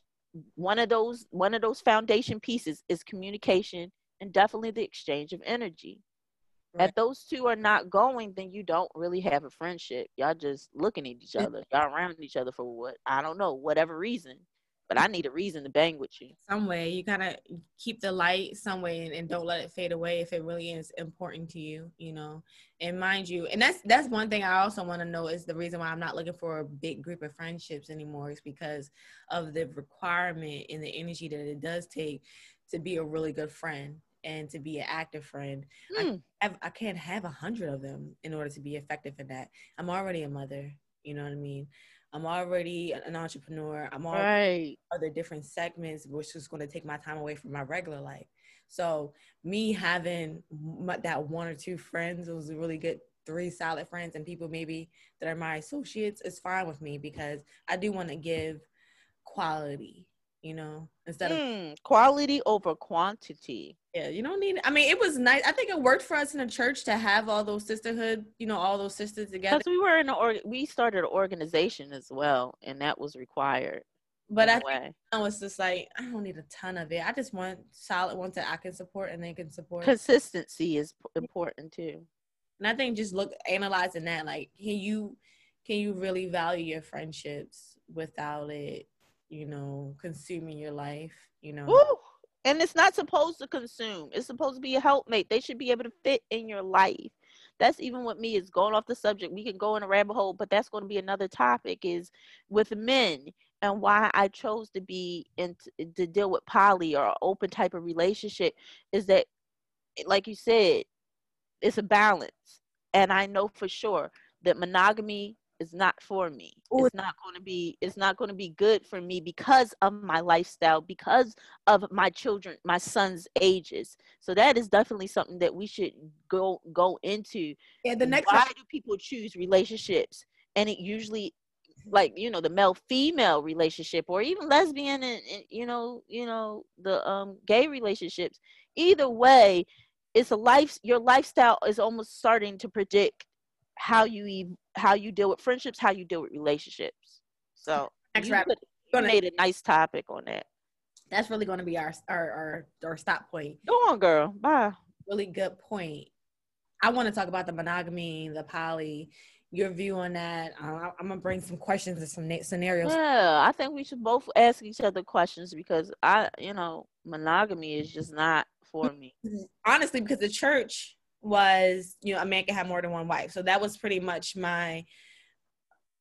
one of those one of those foundation pieces is communication and definitely the exchange of energy. Right. If those two are not going, then you don't really have a friendship. Y'all just looking at each other. Y'all around each other for what? I don't know, whatever reason. But I need a reason to bang with you. Some way. You gotta keep the light some way and, and don't let it fade away if it really is important to you, you know. And mind you, and that's that's one thing I also want to know is the reason why I'm not looking for a big group of friendships anymore is because of the requirement and the energy that it does take to be a really good friend and to be an active friend. Mm. I, hmm. I can't have a hundred of them in order to be effective in that. I'm already a mother. You know what I mean? I'm already an entrepreneur. I'm already right. other different segments, which is going to take my time away from my regular life. So me having my, that one or two friends, was a really good three solid friends and people maybe that are my associates is fine with me because I do want to give quality you know, instead mm, of quality over quantity. Yeah, you don't need. I mean, it was nice. I think it worked for us in the church to have all those sisterhood, you know, all those sisters together. Because we were in or we started an organization as well, and that was required. But I think I was just like, I don't need a ton of it. I just want solid ones that I can support and they can support. Consistency is important too. And I think just look analyzing that, like, can you can you really value your friendships without it you know, consuming your life, you know. Woo! And it's not supposed to consume. It's supposed to be a helpmate. They should be able to fit in your life. That's even what me is going off the subject. We can go in a rabbit hole, but that's going to be another topic is with men and why I chose to be in to deal with poly or open type of relationship is that like you said, it's a balance. And I know for sure that monogamy is not for me. Ooh. It's not going to be it's not going to be good for me because of my lifestyle, because of my children, my son's ages. So that is definitely something that we should go go into. Yeah, the next why one- do people choose relationships? And it usually like you know the male female relationship or even lesbian and, and you know you know the um gay relationships either way it's a life your lifestyle is almost starting to predict how you how you deal with friendships, how you deal with relationships. So Next you, put, you made a nice topic on that. That's really going to be our, our our our stop point. Go on, girl. Bye. Really good point. I want to talk about the monogamy, the poly, your view on that. Uh, I'm gonna bring some questions and some scenarios. Yeah, I think we should both ask each other questions because I, you know, monogamy is just not for me. [laughs] Honestly, because the church was you know a man can have more than one wife. So that was pretty much my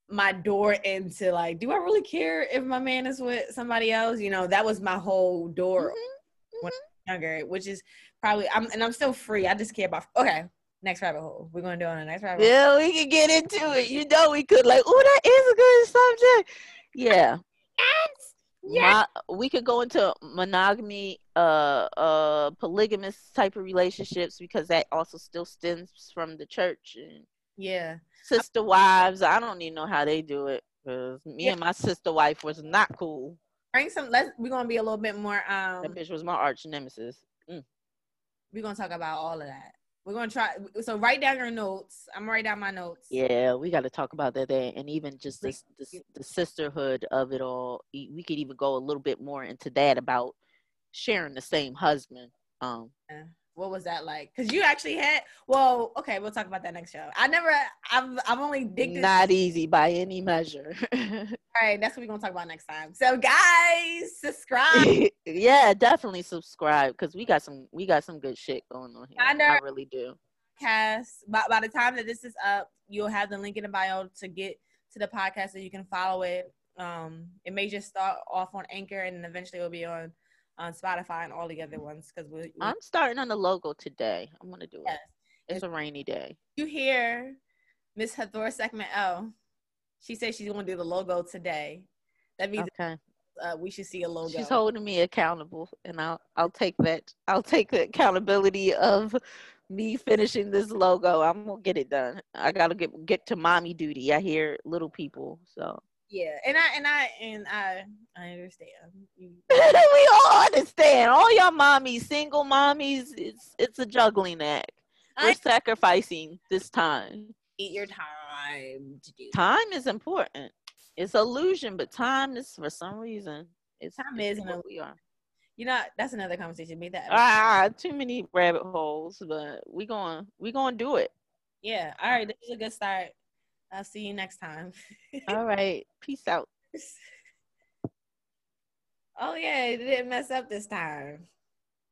my door into like do i really care if my man is with somebody else? You know that was my whole door mm-hmm. when mm-hmm. younger which is probably i'm and i'm still free. I just care about okay next rabbit hole. We're gonna do on the next rabbit yeah hole. we can get into it. You know we could like oh that is a good subject. Yeah. Yes yeah. My, we could go into monogamy, uh, uh, polygamous type of relationships because that also still stems from the church and yeah, sister wives. I don't even know how they do it because me yeah. and my sister wife was not cool. Bring some. Let's. We're gonna be a little bit more. Um, that bitch was my arch nemesis. Mm. We're gonna talk about all of that. We're gonna try. So write down your notes. I'm gonna write down my notes. Yeah, we got to talk about that there, and even just this, this, the sisterhood of it all. We could even go a little bit more into that about sharing the same husband. Um, yeah what was that like? Because you actually had. Well, okay, we'll talk about that next show. I never. I've. I've only digged. Not easy by any measure. [laughs] All right, that's what we're gonna talk about next time. So, guys, subscribe. [laughs] yeah, definitely subscribe because we got some. We got some good shit going on here. I, know, I really do. Cast. By by the time that this is up, you'll have the link in the bio to get to the podcast so you can follow it. Um, it may just start off on Anchor and eventually it'll be on on Spotify and all the other ones because we, we, I'm starting on the logo today. I'm gonna do yes. it. It's a rainy day. You hear Miss Hathor segment Oh, She said she's gonna do the logo today. That means okay. Uh, we should see a logo. She's holding me accountable, and I'll I'll take that. I'll take the accountability of me finishing this logo. I'm gonna get it done. I gotta get get to mommy duty. I hear little people, so yeah, and I and I and I I understand. [laughs] we all understand. All y'all mommies, single mommies, it's it's a juggling act. We're I, sacrificing this time. Eat your time to do. Time is important. It's illusion, but time is for some reason. It's time is what we are. You know, that's another conversation. Be that ah, ah, ah too many rabbit holes, but we going we gonna do it. Yeah. All ah. right. This is a good start. I'll see you next time. All right. Peace out. [laughs] Oh yeah, it didn't mess up this time.